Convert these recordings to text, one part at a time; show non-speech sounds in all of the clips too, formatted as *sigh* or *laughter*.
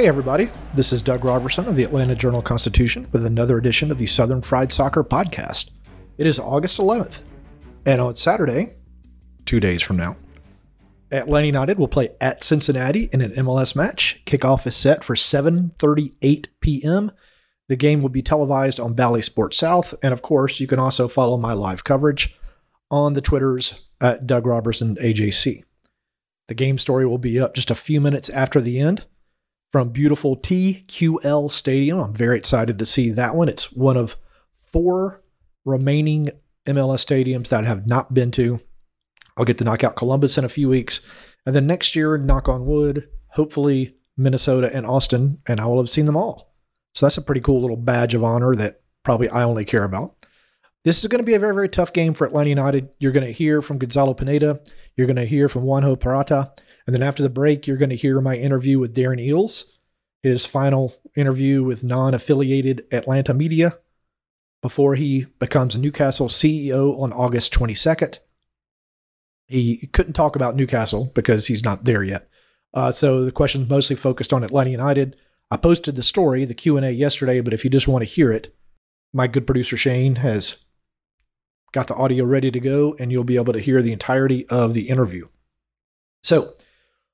Hey, everybody. This is Doug Roberson of the Atlanta Journal Constitution with another edition of the Southern Fried Soccer Podcast. It is August 11th, and on Saturday, two days from now, Atlanta United will play at Cincinnati in an MLS match. Kickoff is set for 7:38 p.m. The game will be televised on Bally Sports South, and of course, you can also follow my live coverage on the Twitters at Doug Roberson AJC. The game story will be up just a few minutes after the end from beautiful TQL Stadium. I'm very excited to see that one. It's one of four remaining MLS stadiums that I have not been to. I'll get to knock out Columbus in a few weeks. And then next year, knock on wood, hopefully Minnesota and Austin, and I will have seen them all. So that's a pretty cool little badge of honor that probably I only care about. This is going to be a very, very tough game for Atlanta United. You're going to hear from Gonzalo Pineda. You're going to hear from Juanjo Purata. And then after the break, you're going to hear my interview with Darren Eales, his final interview with non affiliated Atlanta media before he becomes Newcastle CEO on August 22nd. He couldn't talk about Newcastle because he's not there yet. Uh, so the question's mostly focused on Atlanta United. I posted the story, the Q&A yesterday, but if you just want to hear it, my good producer Shane has got the audio ready to go and you'll be able to hear the entirety of the interview. So,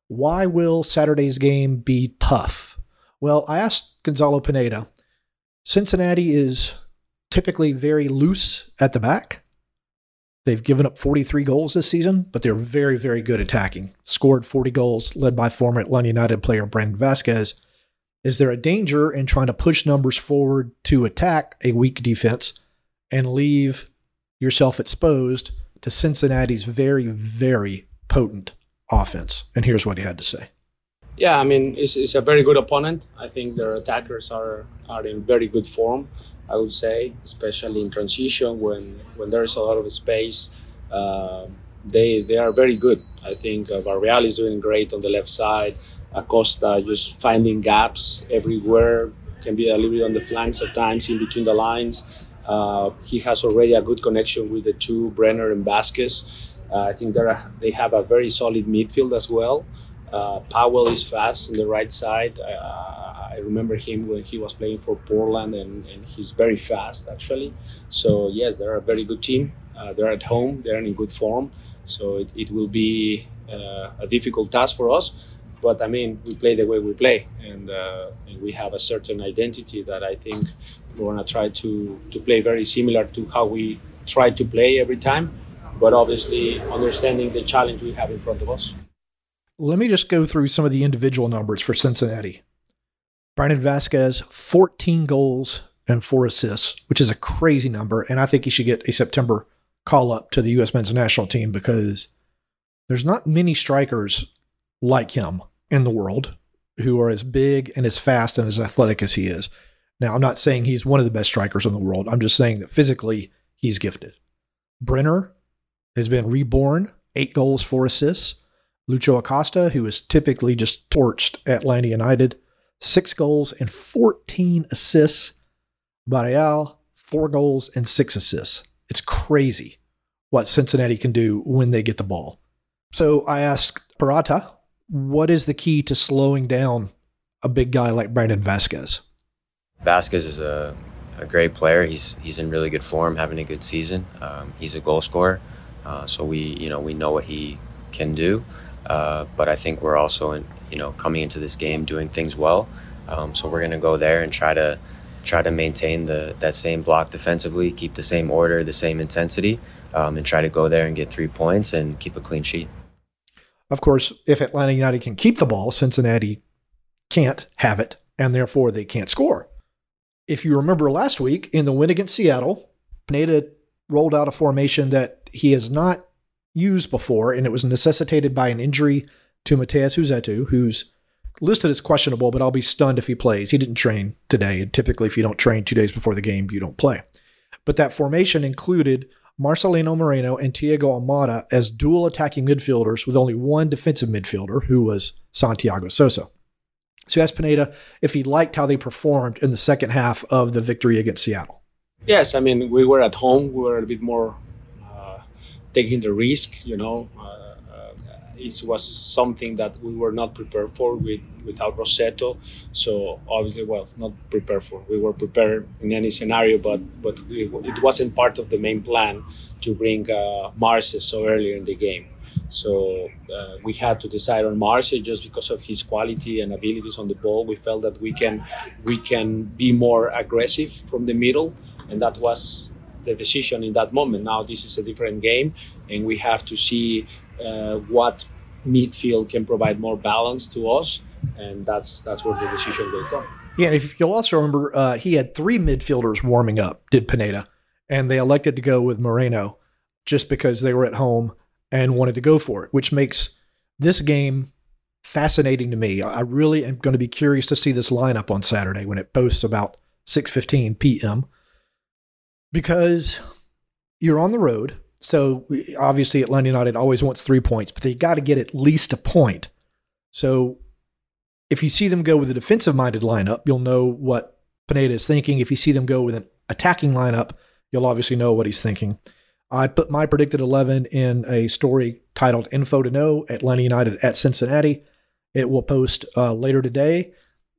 why will Saturday's game be tough? Well, I asked Gonzalo Pineda. Cincinnati is typically very loose at the back. They've given up 43 goals this season, but they're very, very good attacking. Scored 40 goals, led by former Atlanta United player Brandon Vazquez. Is there a danger in trying to push numbers forward to attack a weak defense and leave yourself exposed to Cincinnati's very, very potent offense. And here's what he had to say. Yeah, I mean, it's, it's a very good opponent. I think their attackers are, are in very good form, I would say, especially in transition when, when there's a lot of space. Uh, they, they are very good. I think uh, Barreal is doing great on the left side. Acosta just finding gaps everywhere, can be a little bit on the flanks at times, in between the lines. Uh, he has already a good connection with the two, Brenner and Vazquez. Uh, I think are, they have a very solid midfield as well. Uh, Powell is fast on the right side. Uh, I remember him when he was playing for Portland, and, and he's very fast actually. So yes, they're a very good team. Uh, they're at home. They're in good form. So it, it will be uh, a difficult task for us. But I mean, we play the way we play, and, uh, and we have a certain identity that I think we're gonna try to to play very similar to how we try to play every time but obviously understanding the challenge we have in front of us. Let me just go through some of the individual numbers for Cincinnati. Brandon Vazquez, 14 goals and four assists, which is a crazy number. And I think he should get a September call up to the U.S. men's national team because there's not many strikers like him in the world who are as big and as fast and as athletic as he is. Now, I'm not saying he's one of the best strikers in the world. I'm just saying that physically he's gifted. Brenner, has been reborn, eight goals, four assists. Lucho Acosta, who is typically just torched at Atlanta United, six goals and 14 assists. Barreal, four goals and six assists. It's crazy what Cincinnati can do when they get the ball. So I asked Purata, what is the key to slowing down a big guy like Brandon Vazquez? Vazquez is a a great player. He's he's in really good form, having a good season. Um, he's a goal scorer, uh, so we you know we know what he can do. Uh, but I think we're also in, you know coming into this game doing things well. Um, so we're gonna go there and try to try to maintain the that same block defensively, keep the same order, the same intensity, um, and try to go there and get three points and keep a clean sheet. Of course, if Atlanta United can keep the ball, Cincinnati can't have it, and therefore they can't score. If you remember last week in the win against Seattle, Pineda rolled out a formation that he has not used before, and it was necessitated by an injury to Matheus Rossetto, who's listed as questionable, but I'll be stunned if he plays. He didn't train today, and typically, if you don't train two days before the game, you don't play. But that formation included Marcelino Moreno and Thiago Almada as dual attacking midfielders with only one defensive midfielder, who was Santiago Sosa. So asked Pineda if he liked how they performed in the second half of the victory against Seattle. Yes, I mean we were at home. We were a bit more taking the risk. You know, uh, uh, it was something that we were not prepared for with without Rossetto. So obviously, well, not prepared for. We were prepared in any scenario, but but it, it wasn't part of the main plan to bring uh, Marce so early in the game. So uh, we had to decide on Marce just because of his quality and abilities on the ball. We felt that we can we can be more aggressive from the middle, and that was the decision in that moment. Now this is a different game, and we have to see uh, what midfield can provide more balance to us, and that's that's where the decision will come. Yeah, and if you'll also remember, uh, he had three midfielders warming up. Did Pineda, and they elected to go with Moreno just because they were at home and wanted to go for it, which makes this game fascinating to me. I really am going to be curious to see this lineup on Saturday when it posts about 6:15 p.m. because you're on the road. So obviously Atlanta United always wants 3 points, but they got to get at least a point. So if you see them go with a defensive minded lineup, you'll know what Pineda is thinking. If you see them go with an attacking lineup, you'll obviously know what he's thinking. I put my predicted 11 in a story titled Info to Know at Atlanta United at Cincinnati. It will post uh, later today.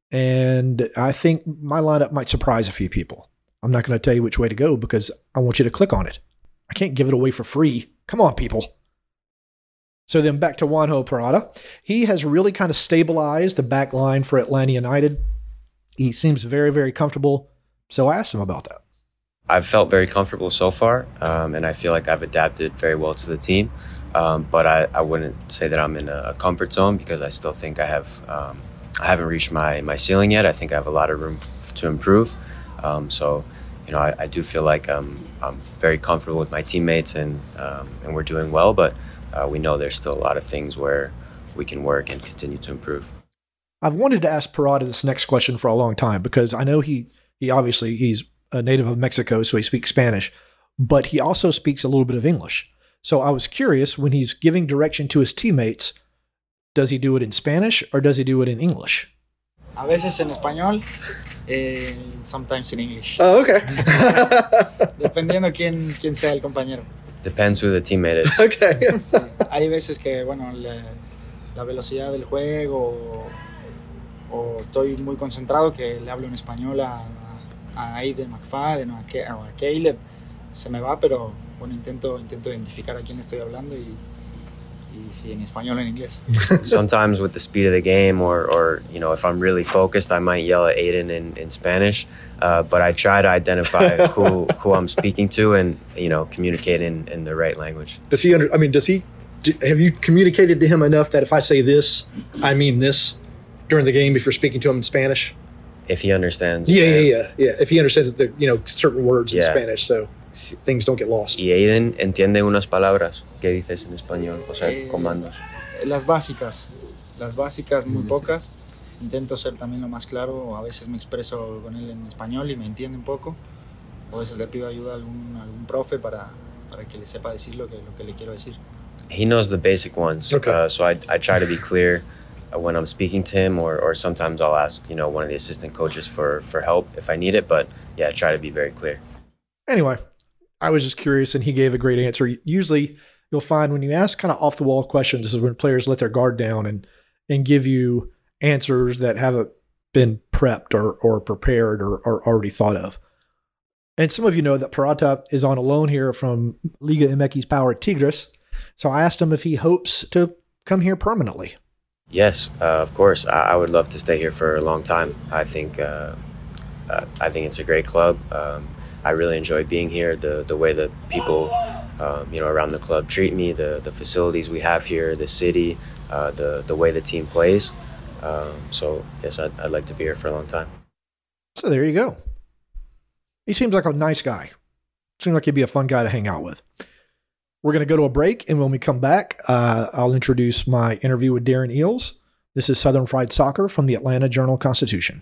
And I think my lineup might surprise a few people. I'm not going to tell you which way to go because I want you to click on it. I can't give it away for free. Come on, people. So then back to Juanjo Purata. He has really kind of stabilized the back line for Atlanta United. He seems very, very comfortable. So I asked him about that. I've felt very comfortable so far, um, and I feel like I've adapted very well to the team. Um, but I, I wouldn't say that I'm in a comfort zone because I still think I have um, I haven't reached my, my ceiling yet. I think I have a lot of room to improve. Um, so, you know, I, I, do feel like I'm, I'm very comfortable with my teammates and um, and we're doing well. But uh, we know there's still a lot of things where we can work and continue to improve. I've wanted to ask Purata this next question for a long time because I know he he obviously he's a native of Mexico, so he speaks Spanish, but he also speaks a little bit of English. So I was curious when he's giving direction to his teammates, does he do it in Spanish or does he do it in English? A veces en español, eh, sometimes in English. Oh, okay. *laughs* Dependiendo quién, quién sea el compañero. Depends who the teammate is. Okay. Hay veces que, bueno, la, la velocidad del juego o, o, estoy muy concentrado que le hablo en español a, a Aiden McFadden o a, Ke o a Caleb, se me va, pero bueno, intento, intento identificar a quién estoy hablando y, y en español en inglés. *laughs* Sometimes with the speed of the game or, or, you know, if I'm really focused, I might yell at Aiden in, in Spanish. Uh, but I try to identify *laughs* who, who I'm speaking to and, you know, communicate in, in the right language. Does he, under, I mean, does he, do, have you communicated to him enough that if I say this, I mean this during the game if you're speaking to him in Spanish? if he understands. Yeah, yeah, yeah, yeah. If he understands that you know certain words in Spanish, so things don't get lost. Y Aiden entiende unas palabras. ¿Qué dices en español? O sea, eh, comandos. Las básicas, las básicas muy pocas. Intento ser también lo más claro. A veces me expreso con él en español y me entiende un poco. A veces le pido ayuda a algún, algún profe para, para que le sepa decir lo que, lo que le quiero decir. He knows the basic ones, okay. uh, so I, I try to be clear. Uh, when I'm speaking to him, or, or sometimes I'll ask, you know, one of the assistant coaches for, for help if I need it. But yeah, try to be very clear. Anyway, I was just curious, and he gave a great answer. Usually, you'll find when you ask kind of off the wall questions, this is when players let their guard down and and give you answers that haven't been prepped or or prepared or, or already thought of. And some of you know that Purata is on a loan here from Liga MX Power Tigres. So I asked him if he hopes to come here permanently. Yes, uh, of course. I, I, would love to stay here for a long time. I think uh, uh, I think it's a great club. Um, I really enjoy being here. The the way that people, um, you know, around the club treat me, the the facilities we have here, the city, uh, the the way the team plays. Um, so yes, I'd, I'd like to be here for a long time. So there you go. He seems like a nice guy. Seems like he'd be a fun guy to hang out with. We're going to go to a break, and when we come back, uh, I'll introduce my interview with Darren Eales. This is Southern Fried Soccer from the Atlanta Journal Constitution.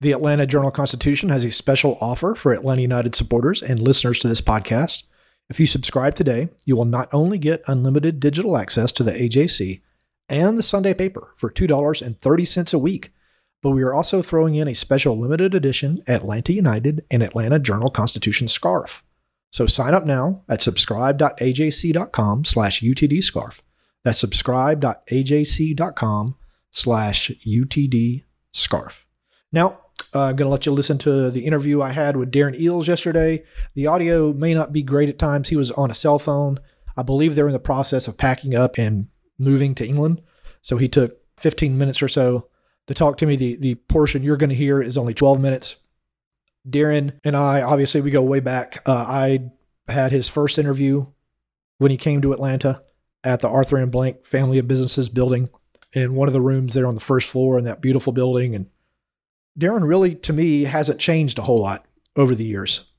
The Atlanta Journal Constitution has a special offer for Atlanta United supporters and listeners to this podcast. If you subscribe today, you will not only get unlimited digital access to the AJC and the Sunday paper for $2.30 a week, but we are also throwing in a special limited edition Atlanta United and Atlanta Journal Constitution scarf. So sign up now at subscribe.ajc.com slash UTD scarf. That's subscribe.ajc.com slash UTD scarf. Now, I'm uh, going to let you listen to the interview I had with Darren Eales yesterday. The audio may not be great at times. He was on a cell phone. I believe they're in the process of packing up and moving to England. So he took 15 minutes or so to talk to me. The, the portion you're going to hear is only 12 minutes. Darren and I, obviously, we go way back. Uh, I had his first interview when he came to Atlanta at the Arthur M. Blank Family of Businesses building in one of the rooms there on the first floor in that beautiful building. And Darren really, to me, hasn't changed a whole lot over the years.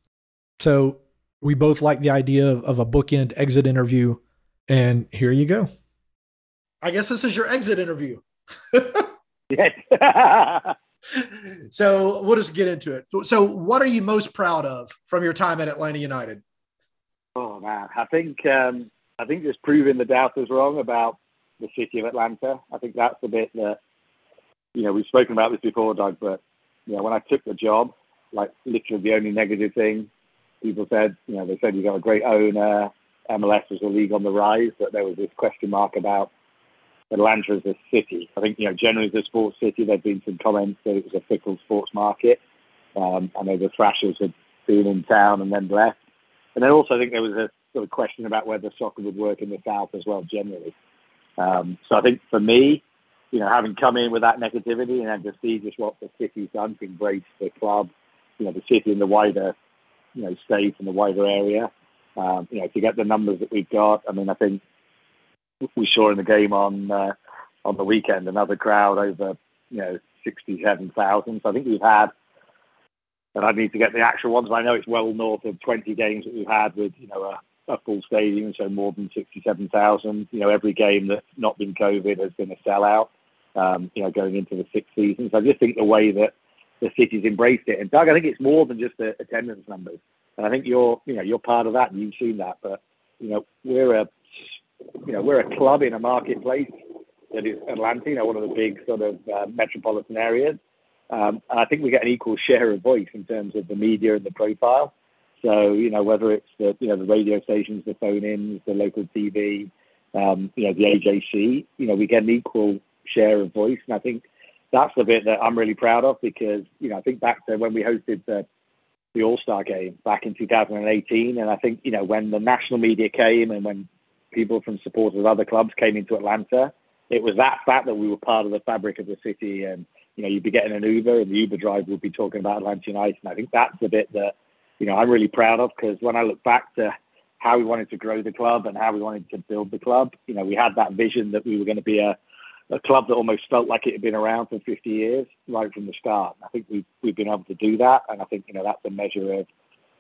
So we both like the idea of, of a bookend exit interview. And here you go. I guess this is your exit interview. *laughs* yes. *laughs* so we'll just get into it. So, what are you most proud of from your time at Atlanta United? Oh man, I think um, I think just proving the doubters wrong about the city of Atlanta. I think that's the bit that you know, we've spoken about this before, Doug, but you know, when I took the job, like literally the only negative thing people said, you know, they said you've got a great owner, MLS was a league on the rise, but there was this question mark about Atlanta as a city. I think, you know, generally as a sports city, there'd been some comments that it was a fickle sports market. Um, I know the Thrashers had been in town and then left. And then also I think there was a sort of question about whether soccer would work in the South as well, generally. Um, so I think for me, you know, having come in with that negativity and then to see just what the city's done to embrace the club, you know, the city and the wider, you know, state and the wider area, um, you know, to get the numbers that we've got. I mean, I think we saw in the game on uh, on the weekend another crowd over, you know, sixty-seven thousand. So I think we've had, and I need to get the actual ones, but I know it's well north of twenty games that we've had with, you know, a a full stadium, so more than 67,000. You know, every game that's not been COVID has been a sellout, um, you know, going into the sixth season. So I just think the way that the city's embraced it. And Doug, I think it's more than just the attendance numbers. And I think you're, you know, you're part of that and you've seen that. But, you know, we're a, you know, we're a club in a marketplace that is Atlanta, you know, one of the big sort of uh, metropolitan areas. Um, and I think we get an equal share of voice in terms of the media and the profile. So, you know, whether it's the, you know, the radio stations, the phone-ins, the local TV, um, you know, the AJC, you know, we get an equal share of voice. And I think that's the bit that I'm really proud of because, you know, I think back to when we hosted the, the All-Star game back in 2018. And I think, you know, when the national media came and when people from supporters of other clubs came into Atlanta, it was that fact that we were part of the fabric of the city and you know, you'd be getting an Uber and the Uber driver would be talking about Atlanta United. And I think that's the bit that, you know, I'm really proud of because when I look back to how we wanted to grow the club and how we wanted to build the club, you know, we had that vision that we were going to be a, a club that almost felt like it had been around for 50 years right from the start. I think we've, we've been able to do that. And I think, you know, that's a measure of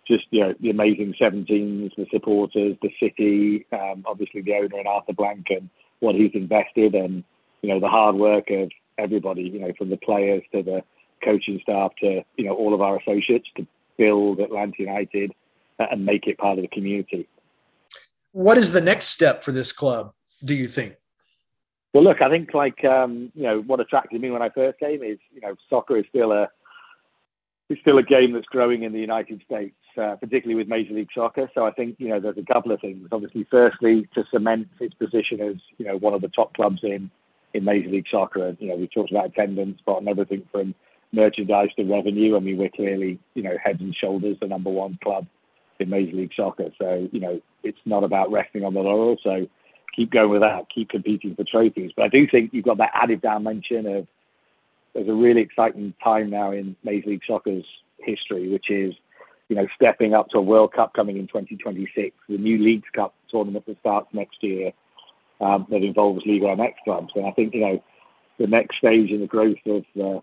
just, you know, the amazing 17s, the supporters, the city, um, obviously the owner and Arthur Blank and what he's invested and, you know, the hard work of everybody, you know, from the players to the coaching staff to, you know, all of our associates to build Atlanta United and make it part of the community. What is the next step for this club, do you think? Well, look, I think like um, you know what attracted me when I first came is you know soccer is still a is still a game that's growing in the United States, uh, particularly with Major League Soccer. So I think you know there's a couple of things. Obviously, firstly, to cement its position as you know one of the top clubs in in Major League Soccer. And, you know, we talked about attendance, but on everything from merchandise to revenue. I mean, we're clearly you know heads and shoulders the number one club in Major League Soccer. So you know it's not about resting on the laurels. So keep going with that, keep competing for trophies. But I do think you've got that added dimension of there's a really exciting time now in Major League Soccer's history, which is you know stepping up to a World Cup coming in 2026, the new Leagues Cup tournament that starts next year um, that involves Liga MX clubs, and I think you know the next stage in the growth of uh,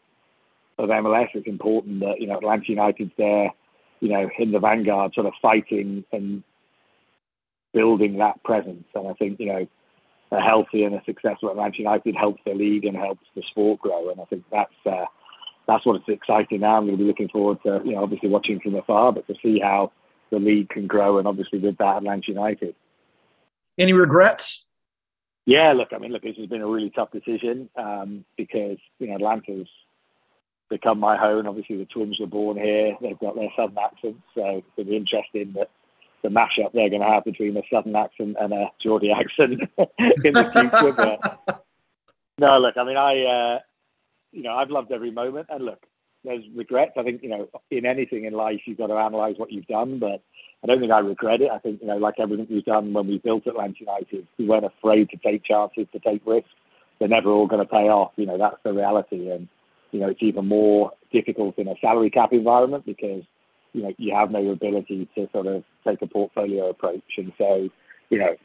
of MLS. It's important that you know Atlanta United's there, you know, in the vanguard, sort of fighting and building that presence. And I think, you know, a healthy and a successful Atlanta United helps the league and helps the sport grow. And I think that's uh, that's what's exciting now. I'm going to be looking forward to, you know, obviously watching from afar, but to see how the league can grow and obviously with that Atlanta United. Any regrets? Yeah, look, I mean, look, this has been a really tough decision um, because, you know, Atlanta's become my home. Obviously, the twins were born here. They've got their southern accents, so it'll be interesting that the mashup they're going to have between a southern accent and a Geordie accent *laughs* in the future. but no, look, I mean, I, uh, you know, I've loved every moment, and look, there's regrets. I think you know, in anything in life, you've got to analyse what you've done, but I don't think I regret it. I think you know, like everything we've done when we built Atlanta United, we weren't afraid to take chances, to take risks. They're never all going to pay off. You know, that's the reality, and you know, it's even more difficult in a salary cap environment because you know, you have no ability to sort of take a portfolio approach. And so, you know,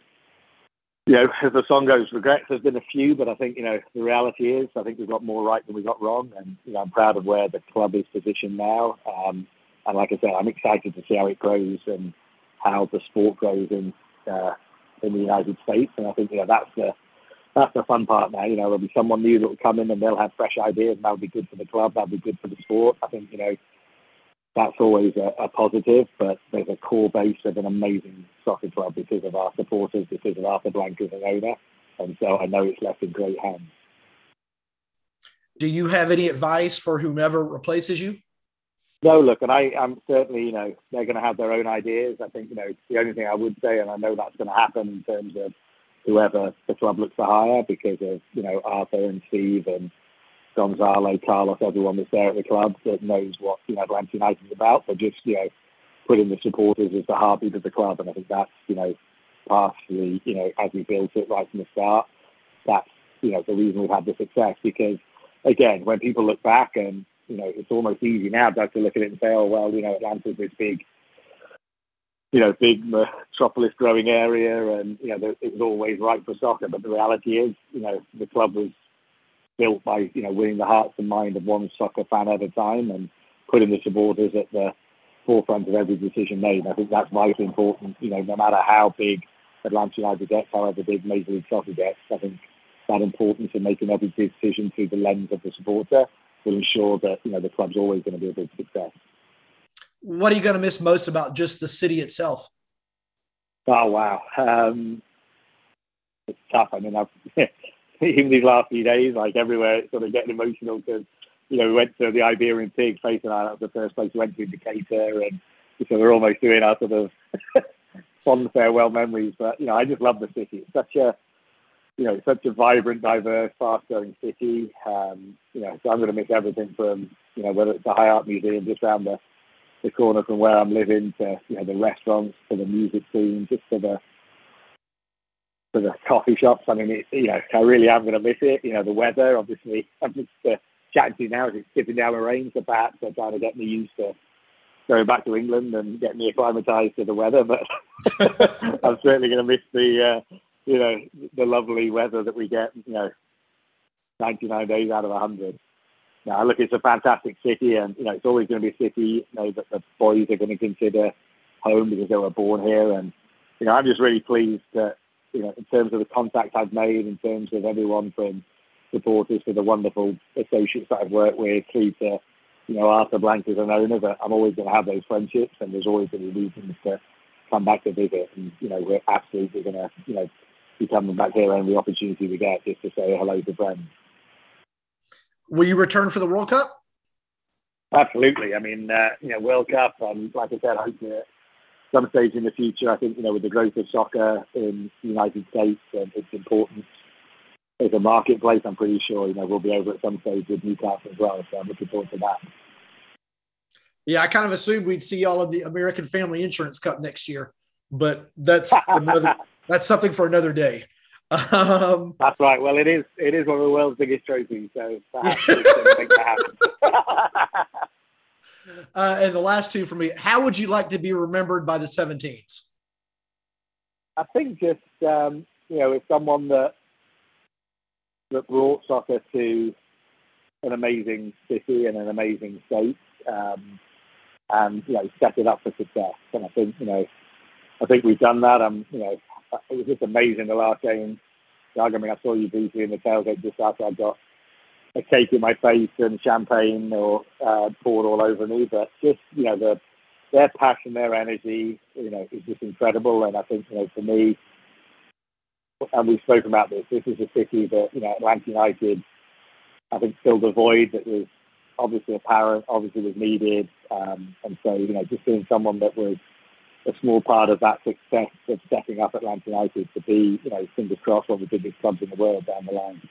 you know, as the song goes, regrets, there's been a few, but I think, you know, the reality is I think we've got more right than we got wrong. And, you know, I'm proud of where the club is positioned now. Um, and like I said, I'm excited to see how it grows and how the sport grows in, uh, in the United States. And I think, you know, that's the, that's the fun part now. You know, there'll be someone new that will come in and they'll have fresh ideas and that'll be good for the club. That'll be good for the sport. I think, you know, that's always a, a, positive, but there's a core base of an amazing soccer club because of our supporters, because of Arthur Blank as an owner. And so I know it's left in great hands. Do you have any advice for whomever replaces you? No, look, and I, I'm certainly, you know, they're going to have their own ideas. I think, you know, the only thing I would say, and I know that's going to happen in terms of whoever the club looks to hire because of, you know, Arthur and Steve and Gonzalo, Carlos, everyone that's there at the club that knows what you know Atlanta United is about. But just you know, putting the supporters as the heartbeat of the club, and I think that's you know partially you know as we built it right from the start. That's you know the reason we've had the success because again, when people look back and you know it's almost easy now to look at it and say, oh well, you know Atlanta's this big you know, big metropolis growing area, and you know, it was always right for soccer. But the reality is, you know, the club was built by you know winning the hearts and mind of one soccer fan at a time and putting the supporters at the forefront of every decision made. I think that's vitally important. You know, no matter how big Atlanta United gets, however big Major League Soccer gets, I think that importance of making every decision through the lens of the supporter will ensure that you know the club's always going to be a big success. What are you going to miss most about just the city itself? Oh wow, um, it's tough. I mean, I've *laughs* *laughs* even these last few days, like everywhere, it's sort of getting emotional because, you know, we went to the Iberian Pig, Faith and that was the first place we went to in Decatur, and so we're almost doing our sort of *laughs* fond farewell memories. But, you know, I just love the city. It's such a, you know, such a vibrant, diverse, fast-growing city. Um, you know, so I'm going to miss everything from, you know, whether it's the High Art Museum just around the, the corner from where I'm living to, you know, the restaurants, to the music scene, just to the, to the coffee shops. I mean, it, you know, I really am going to miss it. You know, the weather, obviously, *laughs* I'm just uh, chatting to you now is it's tipping down the rain, so perhaps they're trying to get me used to going back to England and get me acclimatized to the weather. But *laughs* I'm certainly going to miss the, uh, you know, the lovely weather that we get, you know, 99 days out of 100. Now, look, it's a fantastic city, and you know, it's always going to be a city you know, that the boys are going to consider home because they were born here. And you know, I'm just really pleased that you know, in terms of the contact I've made, in terms of everyone from supporters to the wonderful associates that I've worked with, through to you know, Arthur Blank as an owner, but I'm always going to have those friendships, and there's always going to be reasons to come back to visit. And you know, we're absolutely going to you know be coming back here every opportunity we get just to say hello to friends. Will you return for the World Cup? Absolutely. I mean, uh, you know, World Cup, and like I said, I hope that some stage in the future, I think, you know, with the growth of soccer in the United States and its importance as a marketplace, I'm pretty sure, you know, we'll be over at some stage with Newcastle as well. So I'm looking forward to that. Yeah, I kind of assumed we'd see all of the American Family Insurance Cup next year, but that's another, *laughs* that's something for another day. Um, That's right. Well, it is. It is one of the world's biggest trophies, so perhaps that *laughs* uh, and the last two for me. How would you like to be remembered by the 17s? I think just um, you know, as someone that that brought soccer to an amazing city and an amazing state, um, and you know, set it up for success. And I think you know, I think we've done that. I'm you know it was just amazing the last game. I mean, I saw you briefly in the tailgate just after I got a cake in my face and champagne or uh, poured all over me. But just you know the their passion, their energy, you know, is just incredible. And I think you know for me, and we've spoken about this. This is a city that you know Atlanta United, I think, filled a void that was obviously apparent, obviously was needed. Um, and so you know, just being someone that was a small part of that success of stepping up Atlanta United to be, you know, fingers crossed, one of the biggest clubs in the world down the line.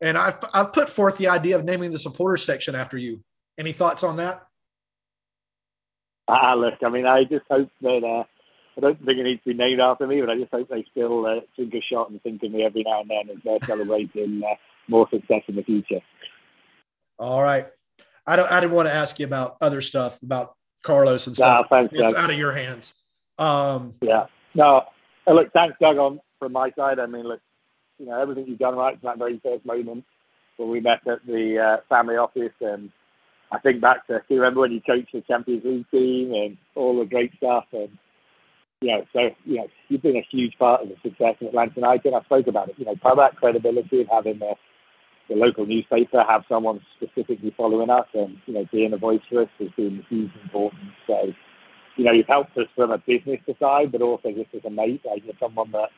And I've, I've put forth the idea of naming the supporters section after you. Any thoughts on that? Ah, look, I mean, I just hope that uh, I don't think it needs to be named after me, but I just hope they still uh, think a shot and think of me every now and then as they're celebrating uh, more success in the future. All right. I don't. I didn't want to ask you about other stuff about Carlos and stuff. thanks, it's Doug. out of your hands. Um, yeah. No. Uh, look, thanks, Doug. On from my side, I mean, look, you know, everything you've done right from that very first moment when we met at the uh, family office, and I think back to, do you remember when you coached the Champions League team and all the great stuff, and you know, so you know, you've been a huge part of the success of Atlanta United. I spoke about it. You know, part of that credibility of having the the local newspaper have someone specifically following us and, you know, being a voice for us has been huge importance. So, you know, you've helped us from a business side, but also just as a mate, like you're someone that,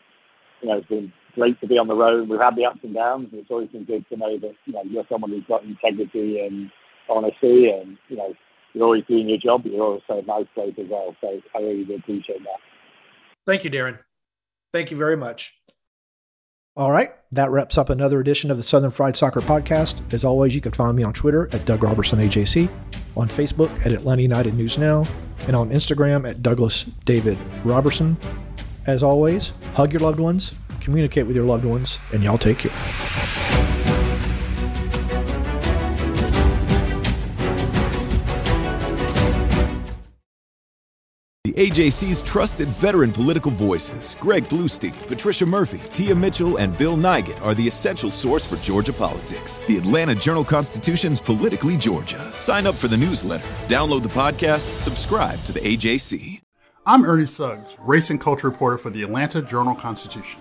you know, it's been great to be on the road. We've had the ups and downs. It's always been good to know that, you know, you're someone who's got integrity and honesty and, you know, you're always doing your job, but you're also a nice bloke as well. So I really do appreciate that. Thank you, Darren. Thank you very much. All right, that wraps up another edition of the Southern Fried Soccer Podcast. As always, you can find me on Twitter at Doug Roberson AJC, on Facebook at Atlanta United News Now, and on Instagram at Douglas David Roberson. As always, hug your loved ones, communicate with your loved ones, and y'all take care. The AJC's trusted veteran political voices, Greg Bluestein, Patricia Murphy, Tia Mitchell, and Bill Nigut, are the essential source for Georgia politics. The Atlanta Journal Constitution's Politically Georgia. Sign up for the newsletter, download the podcast, subscribe to the AJC. I'm Ernie Suggs, race and culture reporter for the Atlanta Journal Constitution.